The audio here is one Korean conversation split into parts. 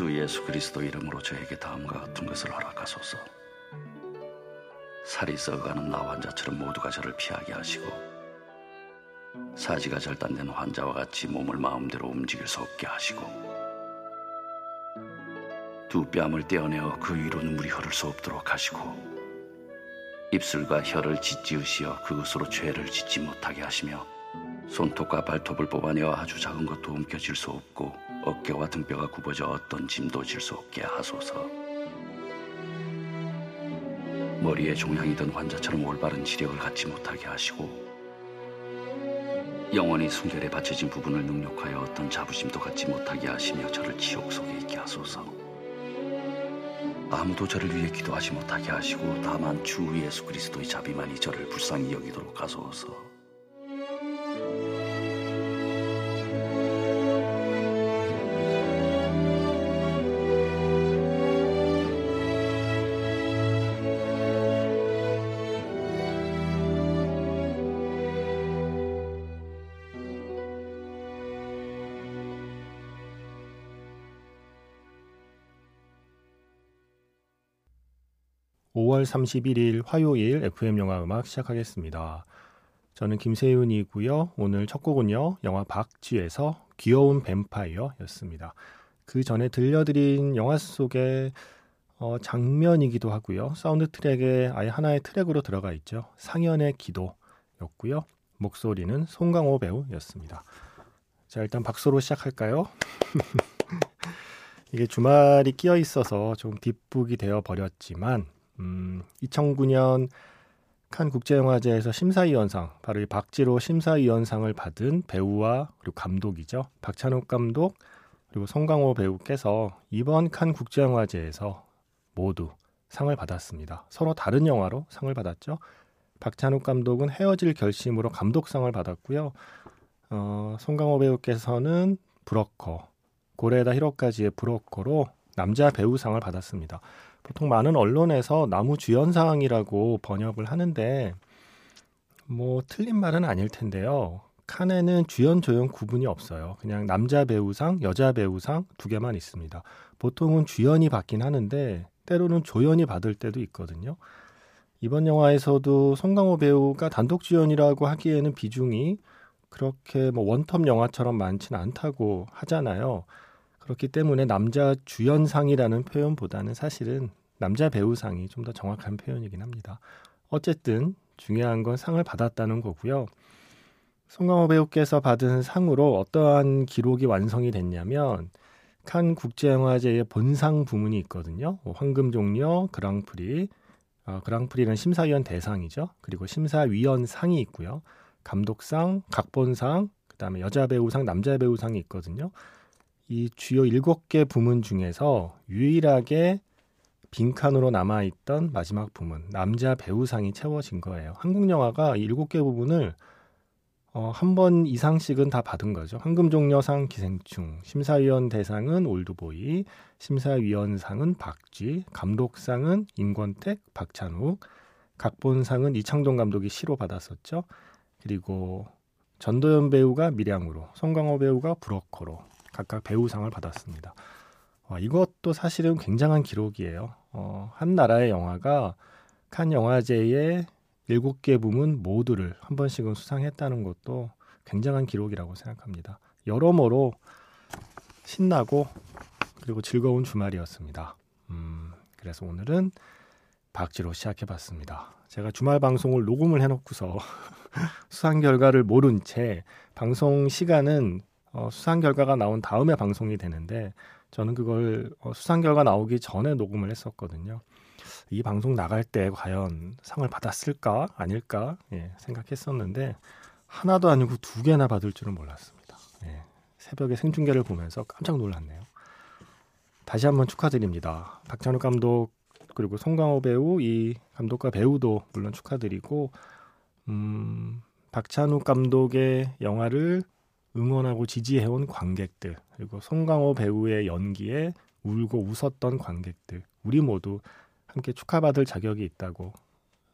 주 예수 그리스도 이름으로 저에게 다음과 같은 것을 허락하소서. 살이 썩어가는 나 환자처럼 모두가 저를 피하게 하시고 사지가 절단된 환자와 같이 몸을 마음대로 움직일 수 없게 하시고 두 뺨을 떼어내어 그 위로 눈물이 흐를 수 없도록 하시고 입술과 혀를 짓지으시어 그것으로 죄를 짓지 못하게 하시며 손톱과 발톱을 뽑아내어 아주 작은 것도 움켜질 수 없고 어깨와 등뼈가 굽어져 어떤 짐도 질 수 없게 하소서. 머리에 종양이 든 환자처럼 올바른 지력을 갖지 못하게 하시고 영원히 순결에 받쳐진 부분을 능력하여 어떤 자부심도 갖지 못하게 하시며 저를 지옥 속에 있게 하소서. 아무도 저를 위해 기도하지 못하게 하시고 다만 주 예수 그리스도의 자비만이 저를 불쌍히 여기도록 하소서. 5월 31일 화요일 FM 영화 음악 시작하겠습니다. 저는 김세윤이고요. 오늘 첫 곡은요. 영화 박쥐에서 귀여운 뱀파이어였습니다. 그 전에 들려드린 영화 속의 어, 장면이기도 하고요. 사운드 트랙에 아예 하나의 트랙으로 들어가 있죠. 상현의 기도였고요. 목소리는 송강호 배우였습니다. 자, 일단 박수로 시작할까요? 이게 주말이 끼어 있어서 좀 뒷북이 되어 버렸지만 음, 2009년 칸 국제영화제에서 심사위원상, 바로 이 박지로 심사위원상을 받은 배우와 그리고 감독이죠. 박찬욱 감독 그리고 송강호 배우께서 이번 칸 국제영화제에서 모두 상을 받았습니다. 서로 다른 영화로 상을 받았죠. 박찬욱 감독은 헤어질 결심으로 감독상을 받았고요. 어, 송강호 배우께서는 브로커, 고레다 히로까지의 브로커로 남자 배우상을 받았습니다. 보통 많은 언론에서 나무 주연상이라고 번역을 하는데 뭐 틀린 말은 아닐 텐데요. 칸에는 주연 조연 구분이 없어요. 그냥 남자 배우상, 여자 배우상 두 개만 있습니다. 보통은 주연이 받긴 하는데 때로는 조연이 받을 때도 있거든요. 이번 영화에서도 송강호 배우가 단독 주연이라고 하기에는 비중이 그렇게 뭐 원톱 영화처럼 많지는 않다고 하잖아요. 그렇기 때문에 남자 주연상이라는 표현보다는 사실은 남자 배우상이 좀 더 정확한 표현이긴 합니다. 어쨌든 중요한 건 상을 받았다는 거고요. 송강호 배우께서 받은 상으로 어떠한 기록이 완성이 됐냐면 칸 국제영화제의 본상 부문이 있거든요. 뭐 황금종려, 그랑프리, 어, 그랑프리는 심사위원 대상이죠. 그리고 심사위원상이 있고요. 감독상, 각본상, 그다음에 여자 배우상, 남자 배우상이 있거든요. 이 주요 일곱 개 부문 중에서 유일하게 빈칸으로 남아있던 마지막 부문 남자 배우상이 채워진 거예요. 한국 영화가 일곱 개 부분을 어, 한 번 이상씩은 다 받은 거죠. 황금종려상 기생충, 심사위원 대상은 올드보이, 심사위원상은 박쥐, 감독상은 임권택, 박찬욱, 각본상은 이창동 감독이 시로 받았었죠. 그리고 전도연 배우가 밀양으로, 송강호 배우가 브로커로 각각 배우상을 받았습니다. 어, 이것도 사실은 굉장한 기록이에요. 어, 한 나라의 영화가 칸 영화제의 일곱 개 부문 모두를 한 번씩은 수상했다는 것도 굉장한 기록이라고 생각합니다. 여러모로 신나고 그리고 즐거운 주말이었습니다. 음, 그래서 오늘은 박지로 시작해봤습니다. 제가 주말 방송을 녹음을 해놓고서 수상 결과를 모른 채 방송 시간은 어, 수상 결과가 나온 다음에 방송이 되는데 저는 그걸 어, 수상 결과 나오기 전에 녹음을 했었거든요. 이 방송 나갈 때 과연 상을 받았을까 아닐까 예, 생각했었는데 하나도 아니고 두 개나 받을 줄은 몰랐습니다. 예, 새벽에 생중계를 보면서 깜짝 놀랐네요. 다시 한번 축하드립니다. 박찬욱 감독 그리고 송강호 배우 이 감독과 배우도 물론 축하드리고 음, 박찬욱 감독의 영화를 응원하고 지지해온 관객들 그리고 송강호 배우의 연기에 울고 웃었던 관객들 우리 모두 함께 축하받을 자격이 있다고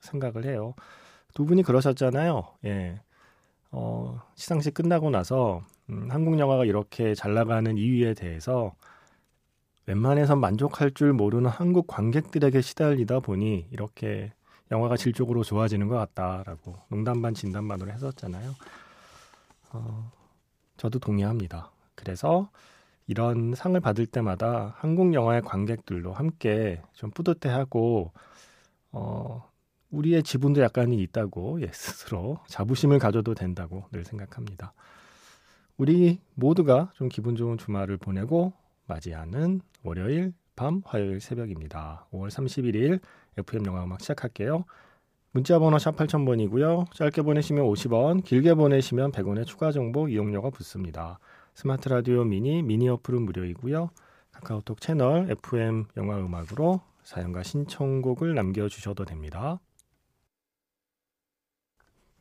생각을 해요. 두 분이 그러셨잖아요. 예. 어, 시상식 끝나고 나서 음, 한국 영화가 이렇게 잘 나가는 이유에 대해서 웬만해선 만족할 줄 모르는 한국 관객들에게 시달리다 보니 이렇게 영화가 질적으로 좋아지는 것 같다라고 농담 반 진담 반으로 했었잖아요. 어, 저도 동의합니다. 그래서 이런 상을 받을 때마다 한국 영화의 관객들도 함께 좀 뿌듯해하고 어, 우리의 지분도 약간은 있다고 예, 스스로 자부심을 가져도 된다고 늘 생각합니다. 우리 모두가 좀 기분 좋은 주말을 보내고 맞이하는 월요일 밤 화요일 새벽입니다. 5월 31일 FM 영화 음악 시작할게요. 문자 번호 샵 8000번이고요. 짧게 보내시면 50원, 길게 보내시면 100원의 추가 정보 이용료가 붙습니다. 스마트 라디오 미니 미니 어플은 무료이고요. 카카오톡 채널 FM 영화 음악으로 사연과 신청곡을 남겨 주셔도 됩니다.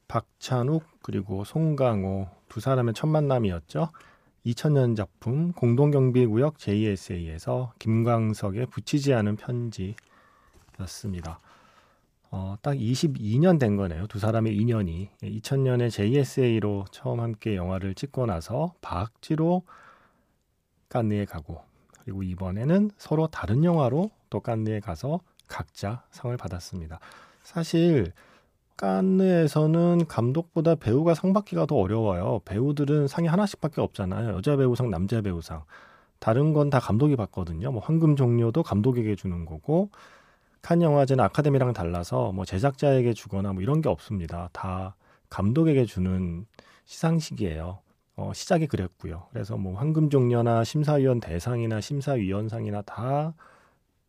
박찬욱 그리고 송강호 두 사람의 첫 만남이었죠. 2000년 작품 공동경비구역 JSA에서 김광석의 붙이지 않은 편지였습니다. 어, 딱 22년 된 거네요. 두 사람의 인연이. 2000년에 JSA로 처음 함께 영화를 찍고 나서 박지로 깐느에 가고 그리고 이번에는 서로 다른 영화로 또 깐느에 가서 각자 상을 받았습니다. 사실 깐느에서는 감독보다 배우가 상 받기가 더 어려워요. 배우들은 상이 하나씩밖에 없잖아요. 여자 배우상, 남자 배우상. 다른 건 다 감독이 받거든요. 뭐 황금 종료도 감독에게 주는 거고 칸 영화제는 아카데미랑 달라서 뭐 제작자에게 주거나 뭐 이런 게 없습니다. 다 감독에게 주는 시상식이에요. 어, 시작이 그랬고요. 그래서 뭐 황금 종려나 심사위원 대상이나 심사위원상이나 다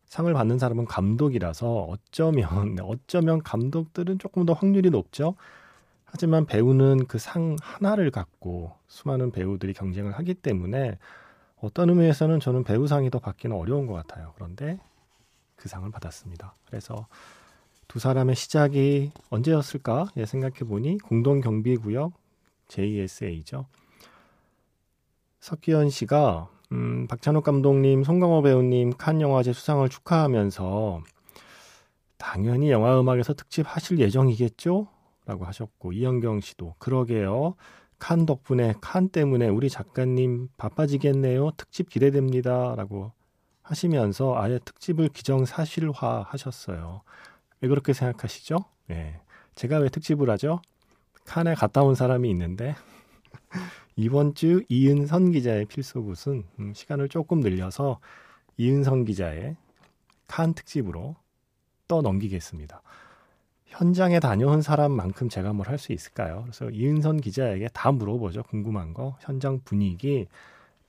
상을 받는 사람은 감독이라서 어쩌면 네, 어쩌면 감독들은 조금 더 확률이 높죠. 하지만 배우는 그 상 하나를 갖고 수많은 배우들이 경쟁을 하기 때문에 어떤 의미에서는 저는 배우상이 더 받기는 어려운 것 같아요. 그런데 그 상을 받았습니다. 그래서 두 사람의 시작이 언제였을까 예, 생각해 보니 공동 경비구역 JSA죠. 석기현 씨가 음, 박찬욱 감독님, 송강호 배우님 칸 영화제 수상을 축하하면서 당연히 영화 음악에서 특집 하실 예정이겠죠? 라고 하셨고 이영경 씨도 그러게요. 칸 덕분에 칸 때문에 우리 작가님 바빠지겠네요. 특집 기대됩니다. 라고 하시면서 아예 특집을 기정사실화 하셨어요. 왜 그렇게 생각하시죠? 네. 제가 왜 특집을 하죠? 칸에 갔다 온 사람이 있는데 이번 주 이은선 기자의 필소굿은 음, 시간을 조금 늘려서 이은선 기자의 칸 특집으로 떠 넘기겠습니다. 현장에 다녀온 사람만큼 제가 뭘 할 수 있을까요? 그래서 이은선 기자에게 다 물어보죠. 궁금한 거, 현장 분위기,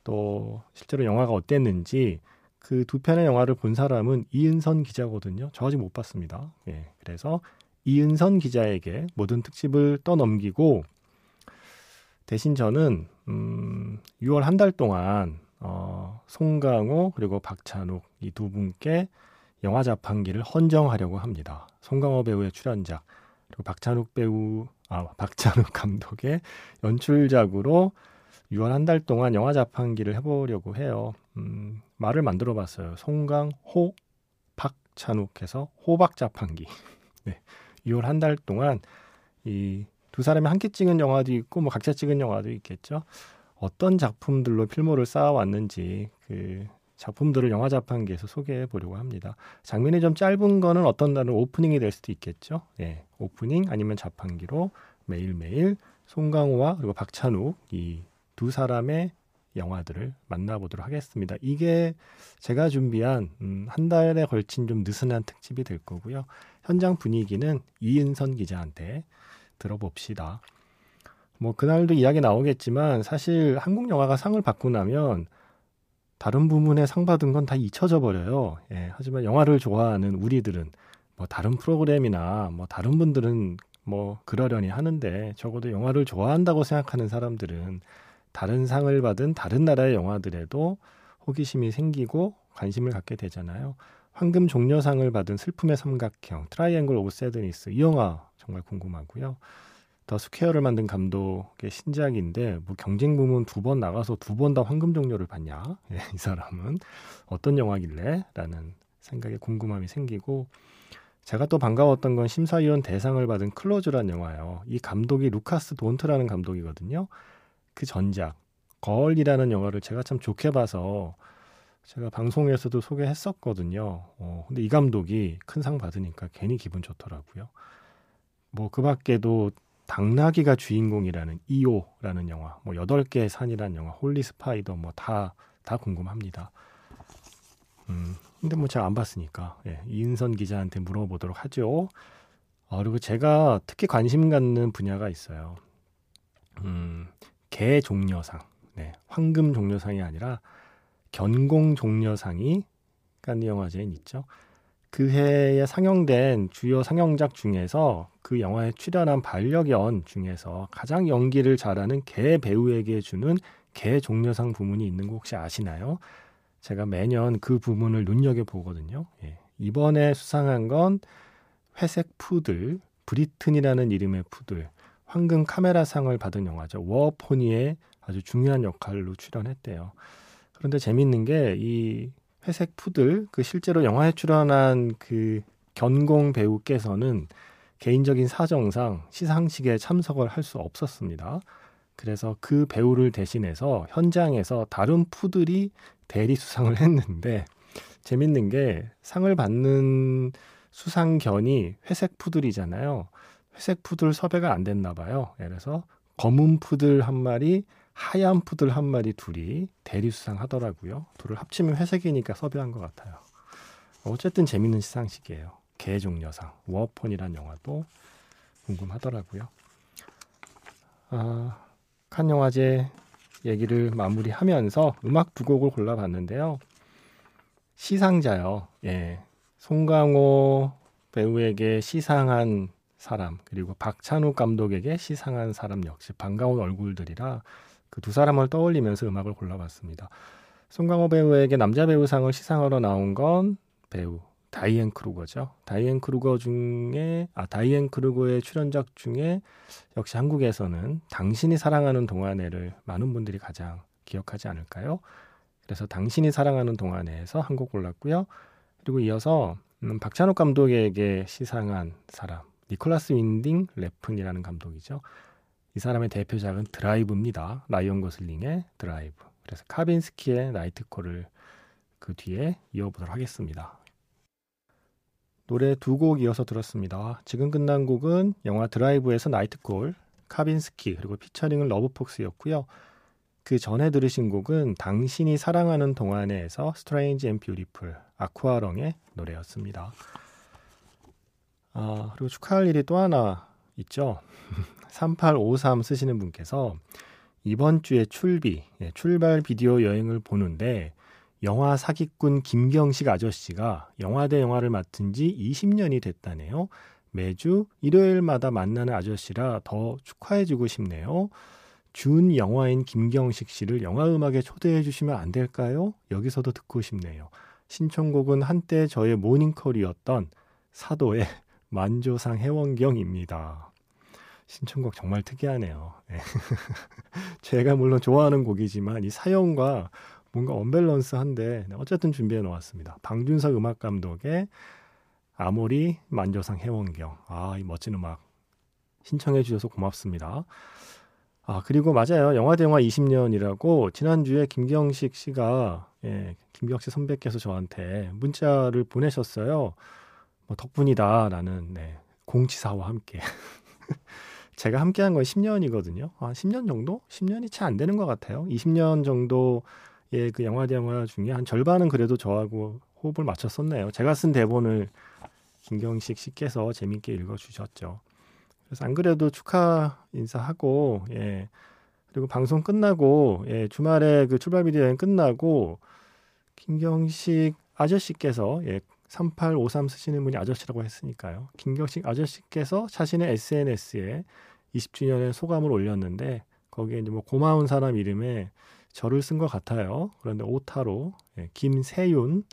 또 실제로 영화가 어땠는지 그 두 편의 영화를 본 사람은 이은선 기자거든요. 저 아직 못 봤습니다. 예, 그래서 이은선 기자에게 모든 특집을 떠넘기고 대신 저는 음, 6월 한 달 동안 어, 송강호 그리고 박찬욱 이 두 분께 영화 자판기를 헌정하려고 합니다. 송강호 배우의 출연작 그리고 박찬욱 배우 아 박찬욱 감독의 연출작으로 6월 한 달 동안 영화 자판기를 해보려고 해요. 음, 말을 만들어 봤어요. 송강호 박찬욱해서 호박 자판기. 네, 6월 한 달 동안 이 두 사람이 함께 찍은 영화도 있고 뭐 각자 찍은 영화도 있겠죠. 어떤 작품들로 필모를 쌓아왔는지 그 작품들을 영화 자판기에서 소개해 보려고 합니다. 장면이 좀 짧은 거는 어떤 날은 오프닝이 될 수도 있겠죠. 예, 오프닝 아니면 자판기로 매일매일 송강호와 그리고 박찬욱 이 두 사람의 영화들을 만나보도록 하겠습니다. 이게 제가 준비한 음, 한 달에 걸친 좀 느슨한 특집이 될 거고요. 현장 분위기는 이은선 기자한테 들어봅시다. 뭐 그날도 이야기 나오겠지만 사실 한국 영화가 상을 받고 나면 다른 부문에 상 받은 건 다 잊혀져 버려요. 예, 하지만 영화를 좋아하는 우리들은 뭐 다른 프로그램이나 뭐 다른 분들은 뭐 그러려니 하는데 적어도 영화를 좋아한다고 생각하는 사람들은 다른 상을 받은 다른 나라의 영화들에도 호기심이 생기고 관심을 갖게 되잖아요. 황금 종려상을 받은 슬픔의 삼각형, Triangle of Sadness 이 영화 정말 궁금하고요. The Square를 만든 감독의 신작인데 뭐 경쟁 부문 두 번 나가서 두 번 다 황금 종려를 받냐? 예, 이 사람은 어떤 영화길래? 라는 생각에 궁금함이 생기고 제가 또 반가웠던 건 심사위원 대상을 받은 Close란 영화예요. 이 감독이 루카스 돈트라는 감독이거든요. 그 전작 Girl이라는 영화를 제가 참 좋게 봐서 제가 방송에서도 소개했었거든요. 어, 근데 이 감독이 큰 상 받으니까 괜히 기분 좋더라고요. 뭐 그 밖에도 당나귀가 주인공이라는 이오라는 영화, 뭐 여덟 개의 산이라는 영화, Holy Spider 뭐 다 다 궁금합니다. 음, 근데 뭐 제가 안 봤으니까 예, 이은선 기자한테 물어보도록 하죠. 어, 그리고 제가 특히 관심 갖는 분야가 있어요. 음, 개 종려상, 네, 황금 종려상이 아니라 견공 종려상이 칸 영화제엔 있죠. 그 해에 상영된 주요 상영작 중에서 그 영화에 출연한 반려견 중에서 가장 연기를 잘하는 개 배우에게 주는 개 종려상 부문이 있는 거 혹시 아시나요? 제가 매년 그 부문을 눈여겨 보거든요. 예. 이번에 수상한 건 회색 푸들, 브리튼이라는 이름의 푸들, 황금 카메라상을 받은 영화죠. 워포니의 아주 중요한 역할로 출연했대요. 그런데 재밌는 게 이 회색 푸들 그 실제로 영화에 출연한 그 견공 배우께서는 개인적인 사정상 시상식에 참석을 할 수 없었습니다. 그래서 그 배우를 대신해서 현장에서 다른 푸들이 대리 수상을 했는데 재밌는 게 상을 받는 수상견이 회색 푸들이잖아요. 회색 푸들 섭외가 안 됐나 봐요. 그래서 검은 푸들 한 마리, 하얀 푸들 한 마리 둘이 대리 수상하더라고요. 둘을 합치면 회색이니까 섭외한 것 같아요. 어쨌든 재밌는 시상식이에요. 개종여상, 워폰이란 영화도 궁금하더라고요. 아, 칸 영화제 얘기를 마무리하면서 음악 두 곡을 골라봤는데요. 시상자요. 예. 송강호 배우에게 시상한 사람 그리고 박찬욱 감독에게 시상한 사람 역시 반가운 얼굴들이라 그 두 사람을 떠올리면서 음악을 골라봤습니다. 송강호 배우에게 남자 배우상을 시상하러 나온 건 배우 다이앤 크루거죠. 다이앤 크루거 중에 아 다이앤 크루거의 출연작 중에 역시 한국에서는 당신이 사랑하는 동안에를 많은 분들이 가장 기억하지 않을까요? 그래서 당신이 사랑하는 동안에서 한 곡 골랐고요. 그리고 이어서 음, 박찬욱 감독에게 시상한 사람 니콜라스 윈딩 레픈이라는 감독이죠. 이 사람의 대표작은 드라이브입니다. 라이언 고슬링의 드라이브. 그래서 카빈스키의 Nightcall을 그 뒤에 이어보도록 하겠습니다. 노래 두 곡 이어서 들었습니다. 지금 끝난 곡은 영화 드라이브에서 Nightcall, Kavinsky 그리고 피처링은 Lovefoxxx였고요. 그 전에 들으신 곡은 당신이 사랑하는 동안에서 Strange and Beautiful Aqualung의 노래였습니다. 아, 그리고 축하할 일이 또 하나 있죠. 3853 쓰시는 분께서 이번 주에 출비, 예, 출발 비디오 여행을 보는데 영화 사기꾼 김경식 아저씨가 영화 대 영화를 맡은 지 20년이 됐다네요. 매주 일요일마다 만나는 아저씨라 더 축하해주고 싶네요. 준 영화인 김경식 씨를 영화 음악에 초대해 주시면 안 될까요? 여기서도 듣고 싶네요. 신청곡은 한때 저의 모닝콜이었던 사도의 만조상 해원경입니다. 신청곡 정말 특이하네요. 네. 제가 물론 좋아하는 곡이지만 이 사연과 뭔가 언밸런스한데 네, 어쨌든 준비해 놓았습니다. 방준석 음악 감독의 아모리 만조상 해원경. 아, 이 멋진 음악 신청해 주셔서 고맙습니다. 아, 그리고 맞아요. 영화 대영화 20년이라고 지난주에 김경식 씨가 예, 김경식 선배께서 저한테 문자를 보내셨어요. 뭐 덕분이다라는 네, 공치사와 함께 제가 함께한 건 10년이거든요. 한 10년 정도? 10년이 채 안 되는 것 같아요. 20년 정도의 그 영화 대영화 중에 한 절반은 그래도 저하고 호흡을 맞췄었네요. 제가 쓴 대본을 김경식 씨께서 재밌게 읽어주셨죠. 그래서 안 그래도 축하 인사하고 예 그리고 방송 끝나고 예 주말에 그 출발 비디오 여행 끝나고 김경식 아저씨께서 예 3853 쓰시는 분이 아저씨라고 했으니까요. 김경식 아저씨께서 자신의 SNS에 20주년의 소감을 올렸는데 거기에 이제 뭐 고마운 사람 이름에 저를 쓴 것 같아요. 그런데 오타로 예, 김세윤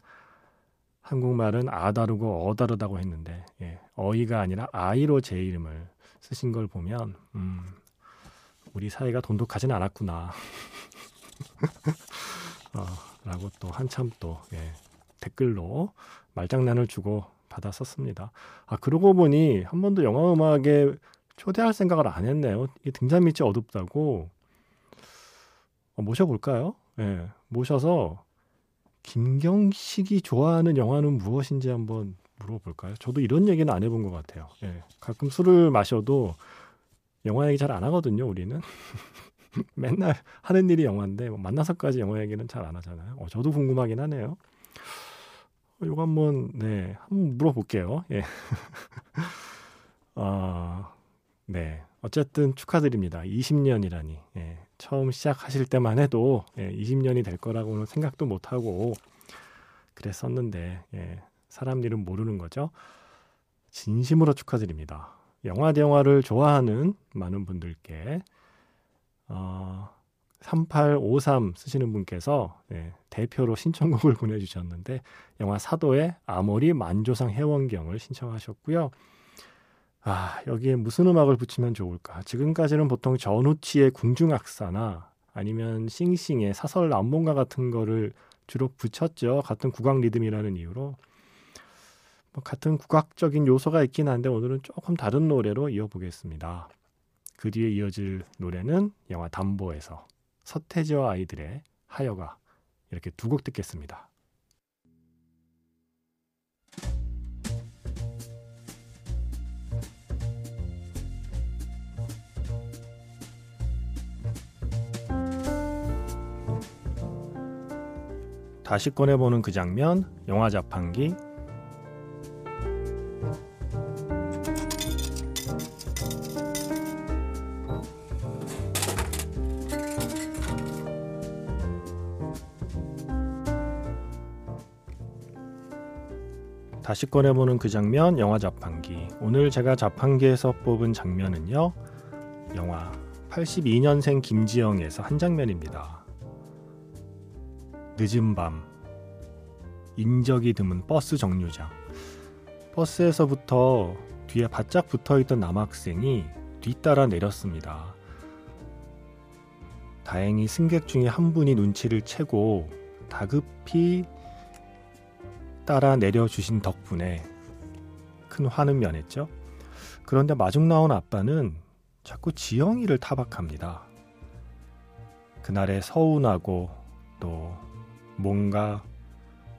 한국말은 아다르고 어다르다고 했는데 예, 어이가 아니라 아이로 제 이름을 쓰신 걸 보면 음, 우리 사이가 돈독하진 않았구나. 어, 라고 또 한참 또 예, 댓글로 말장난을 주고 받았었습니다. 아 그러고 보니 한 번도 영화 음악에 초대할 생각을 안 했네요. 이 등잔 밑이 어둡다고 어, 모셔볼까요? 예, 네, 모셔서 김경식이 좋아하는 영화는 무엇인지 한번 물어볼까요? 저도 이런 얘기는 안 해본 것 같아요. 예, 가끔 술을 마셔도 영화 얘기 잘 안 하거든요. 우리는 맨날 하는 일이 영화인데 뭐 만나서까지 영화 얘기는 잘 안 하잖아요. 어, 저도 궁금하긴 하네요. 어, 이거 한번 네 한번 물어볼게요. 예. 아 네. 어쨌든 축하드립니다. 20년이라니. 예. 처음 시작하실 때만 해도 예, 20년이 될 거라고는 생각도 못 하고 그랬었는데 예. 사람 일은 모르는 거죠. 진심으로 축하드립니다. 영화 대영화를 좋아하는 많은 분들께 어, 3853 쓰시는 분께서 예, 대표로 신청곡을 보내주셨는데 영화 사도의 아모리 만조상 해원경을 신청하셨고요. 아 여기에 무슨 음악을 붙이면 좋을까? 지금까지는 보통 전우치의 궁중악사나 아니면 싱싱의 사설 남봉가 같은 거를 주로 붙였죠. 같은 국악 리듬이라는 이유로 뭐 같은 국악적인 요소가 있긴 한데 오늘은 조금 다른 노래로 이어보겠습니다. 그 뒤에 이어질 노래는 영화 담보에서 서태지와 아이들의 하여가 이렇게 두 곡 듣겠습니다. 다시 꺼내보는 그 장면, 영화 자판기, 다시 꺼내보는 그 장면 영화 자판기. 오늘 제가 자판기에서 뽑은 장면은요 영화 82년생 김지영에서 한 장면입니다. 늦은 밤 인적이 드문 버스 정류장. 버스에서부터 뒤에 바짝 붙어있던 남학생이 뒤따라 내렸습니다. 다행히 승객 중에 한 분이 눈치를 채고 다급히 따라 내려주신 덕분에 큰 화는 면했죠. 그런데 마중 나온 아빠는 자꾸 지영이를 타박합니다. 그날의 서운하고 또 뭔가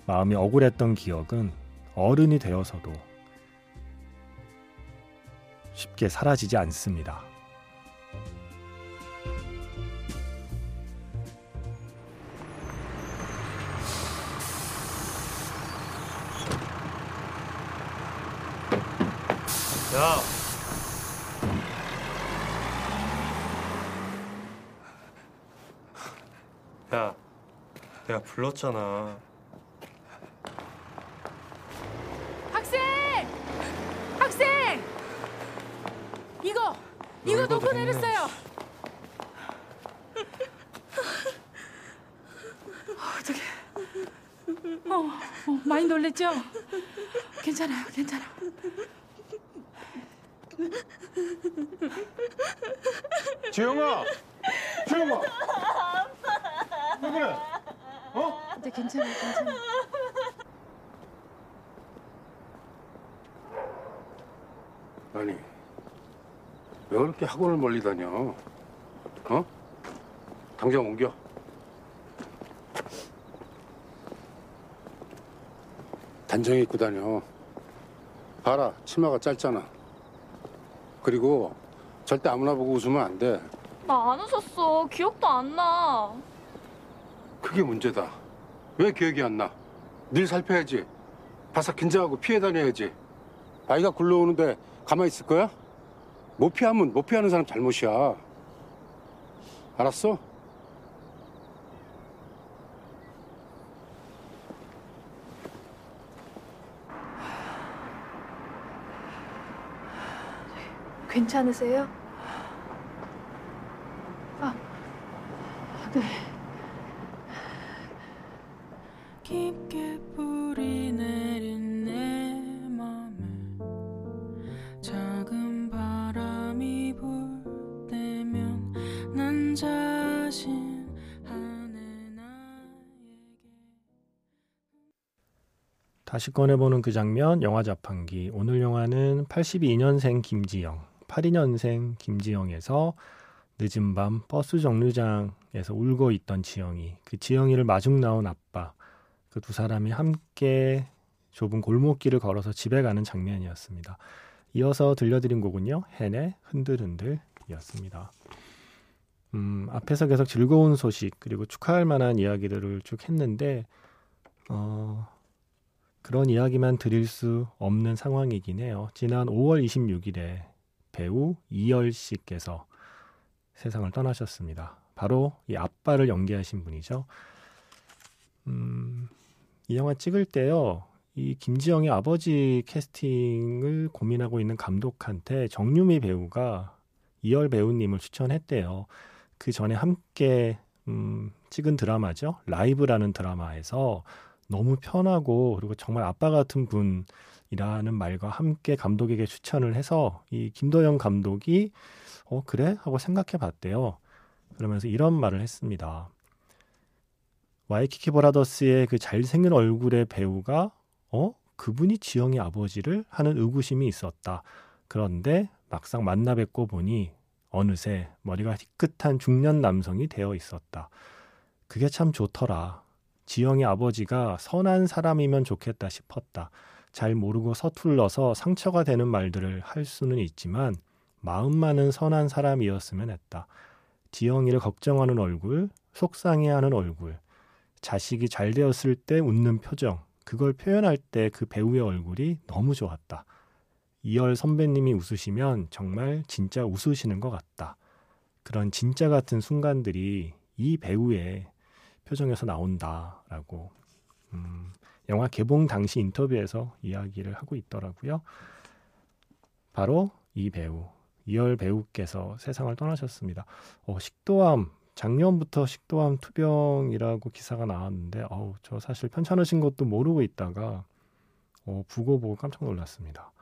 마음이 억울했던 기억은 어른이 되어서도 쉽게 사라지지 않습니다. 불렀잖아. 학생! 학생! 이거! 이거 놓고 내렸어요! 어떻게? 어, 어, 많이 놀랬죠? 괜찮아요, 괜찮아. 지영아! 지영아! 왜 그래? 어? 네, 괜찮아, 괜찮아. 아니, 왜 그렇게 학원을 멀리 다녀? 어? 당장 옮겨. 단정히 입고 다녀. 봐라, 치마가 짧잖아. 그리고 절대 아무나 보고 웃으면 안 돼. 나 안 웃었어. 기억도 안 나. 그게 문제다. 왜 기억이 안 나? 늘 살펴야지. 바싹 긴장하고 피해 다녀야지. 아이가 굴러오는데 가만히 있을 거야? 못 피하면 못 피하는 사람 잘못이야. 알았어? 괜찮으세요? 다시 꺼내보는 그 장면, 영화 자판기. 오늘 영화는 82년생 김지영, 82년생 김지영에서 늦은 밤 버스 정류장에서 울고 있던 지영이, 그 지영이를 마중 나온 아빠, 그 두 사람이 함께 좁은 골목길을 걸어서 집에 가는 장면이었습니다. 이어서 들려드린 곡은요, 헨의 흔들흔들이었습니다. 음, 앞에서 계속 즐거운 소식 그리고 축하할 만한 이야기들을 쭉 했는데 어, 그런 이야기만 드릴 수 없는 상황이긴 해요. 지난 5월 26일에 배우 이열 씨께서 세상을 떠나셨습니다. 바로 이 아빠를 연기하신 분이죠. 음, 이 영화 찍을 때요. 이 김지영의 아버지 캐스팅을 고민하고 있는 감독한테 정유미 배우가 이열 배우님을 추천했대요. 그 전에 함께 음, 찍은 드라마죠. 라이브라는 드라마에서 너무 편하고 그리고 정말 아빠 같은 분이라는 말과 함께 감독에게 추천을 해서 이 김도영 감독이 어 그래 하고 생각해 봤대요. 그러면서 이런 말을 했습니다. 와이키키 브라더스의 그 잘생긴 얼굴의 배우가 어 그분이 지영의 아버지를 하는 의구심이 있었다. 그런데 막상 만나 뵙고 보니 어느새 머리가 희끗한 중년 남성이 되어 있었다. 그게 참 좋더라. 지영의 아버지가 선한 사람이면 좋겠다 싶었다. 잘 모르고 서툴러서 상처가 되는 말들을 할 수는 있지만 마음만은 선한 사람이었으면 했다. 지영이를 걱정하는 얼굴, 속상해하는 얼굴, 자식이 잘 되었을 때 웃는 표정, 그걸 표현할 때 그 배우의 얼굴이 너무 좋았다. 이열 선배님이 웃으시면 정말 진짜 웃으시는 것 같다. 그런 진짜 같은 순간들이 이 배우의 표정에서 나온다라고 음, 영화 개봉 당시 인터뷰에서 이야기를 하고 있더라고요. 바로 이 배우 이열 배우께서 세상을 떠나셨습니다. 어, 식도암 작년부터 식도암 투병이라고 기사가 나왔는데 어우 저 사실 편찮으신 것도 모르고 있다가 어, 부고 보고 깜짝 놀랐습니다.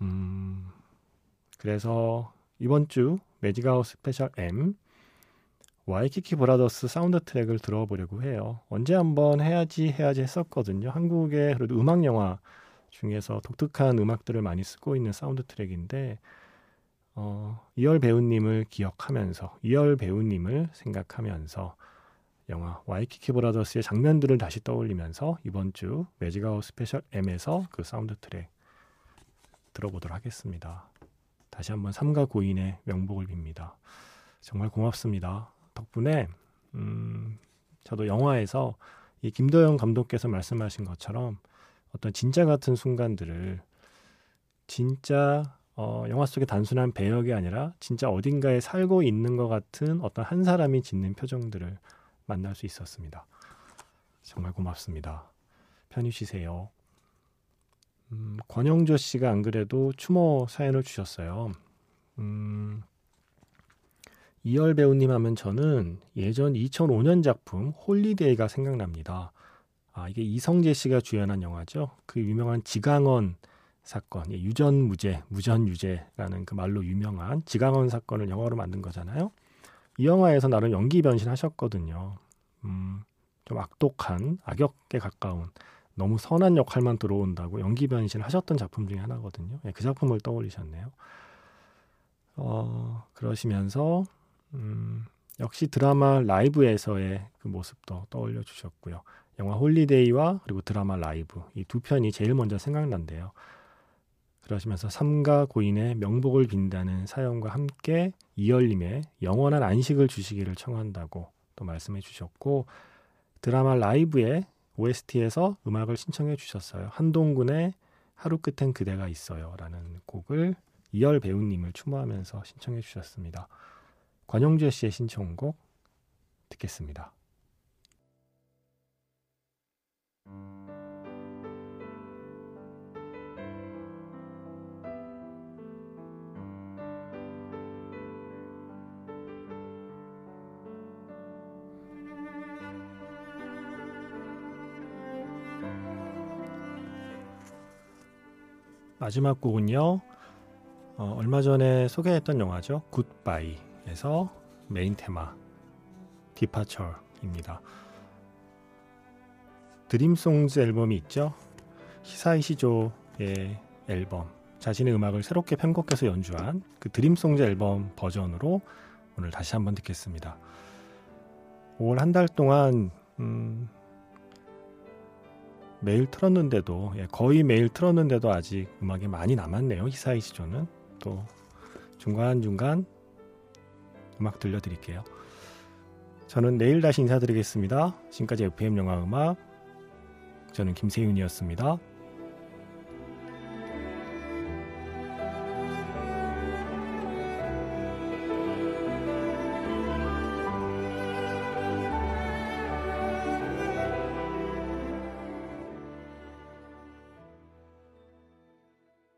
음, 그래서 이번 주 매직아워 스페셜 M 와이키키 브라더스 사운드 트랙을 들어보려고 해요. 언제 한번 해야지 해야지 했었거든요. 한국의 그래도 음악 영화 중에서 독특한 음악들을 많이 쓰고 있는 사운드 트랙인데 어, 이얼 배우님을 기억하면서 이얼 배우님을 생각하면서 영화 와이키키 브라더스의 장면들을 다시 떠올리면서 이번 주 매직아워 스페셜 M에서 그 사운드 트랙 들어보도록 하겠습니다. 다시 한번 삼가 고인의 명복을 빕니다. 정말 고맙습니다. 덕분에 음, 저도 영화에서 이 김도영 감독께서 말씀하신 것처럼 어떤 진짜 같은 순간들을 진짜 어, 영화 속의 단순한 배역이 아니라 진짜 어딘가에 살고 있는 것 같은 어떤 한 사람이 짓는 표정들을 만날 수 있었습니다. 정말 고맙습니다. 편히 쉬세요. 음, 권영조 씨가 안 그래도 추모 사연을 주셨어요. 음, 이얼 배우님 하면 저는 예전 2005년 작품 홀리데이가 생각납니다. 아, 이게 이성재 씨가 주연한 영화죠. 그 유명한 지강헌 사건, 예, 유전무죄, 무전유죄라는 그 말로 유명한 지강헌 사건을 영화로 만든 거잖아요. 이 영화에서 나름 연기 변신하셨거든요. 음, 좀 악독한, 악역에 가까운 너무 선한 역할만 들어온다고 연기 변신을 하셨던 작품 중에 하나거든요. 예, 그 작품을 떠올리셨네요. 어, 그러시면서 음, 역시 드라마 라이브에서의 그 모습도 떠올려 주셨고요. 영화 홀리데이와 그리고 드라마 라이브 이 두 편이 제일 먼저 생각난대요. 그러시면서 삼가 고인의 명복을 빈다는 사연과 함께 이얼님의 영원한 안식을 주시기를 청한다고 또 말씀해 주셨고 드라마 라이브의 OST에서 음악을 신청해 주셨어요. 한동근의 하루 끝엔 그대가 있어요라는 곡을 이열 배우님을 추모하면서 신청해 주셨습니다. 관용재 씨의 신청곡 듣겠습니다. 마지막 곡은요. 어, 얼마 전에 소개했던 영화죠. 굿바이 에서 메인 테마 Departure입니다. Dream Songs 앨범이 있죠. 히사이시 조의 앨범 자신의 음악을 새롭게 편곡해서 연주한 그 Dream Songs 앨범 버전으로 오늘 다시 한번 듣겠습니다. 5월 한 달 동안 음, 매일 틀었는데도 예, 거의 매일 틀었는데도 아직 음악이 많이 남았네요. 히사이 시조는 또 중간중간 음악 들려드릴게요. 저는 내일 다시 인사드리겠습니다. 지금까지 FM 영화 음악 저는 김세윤이었습니다.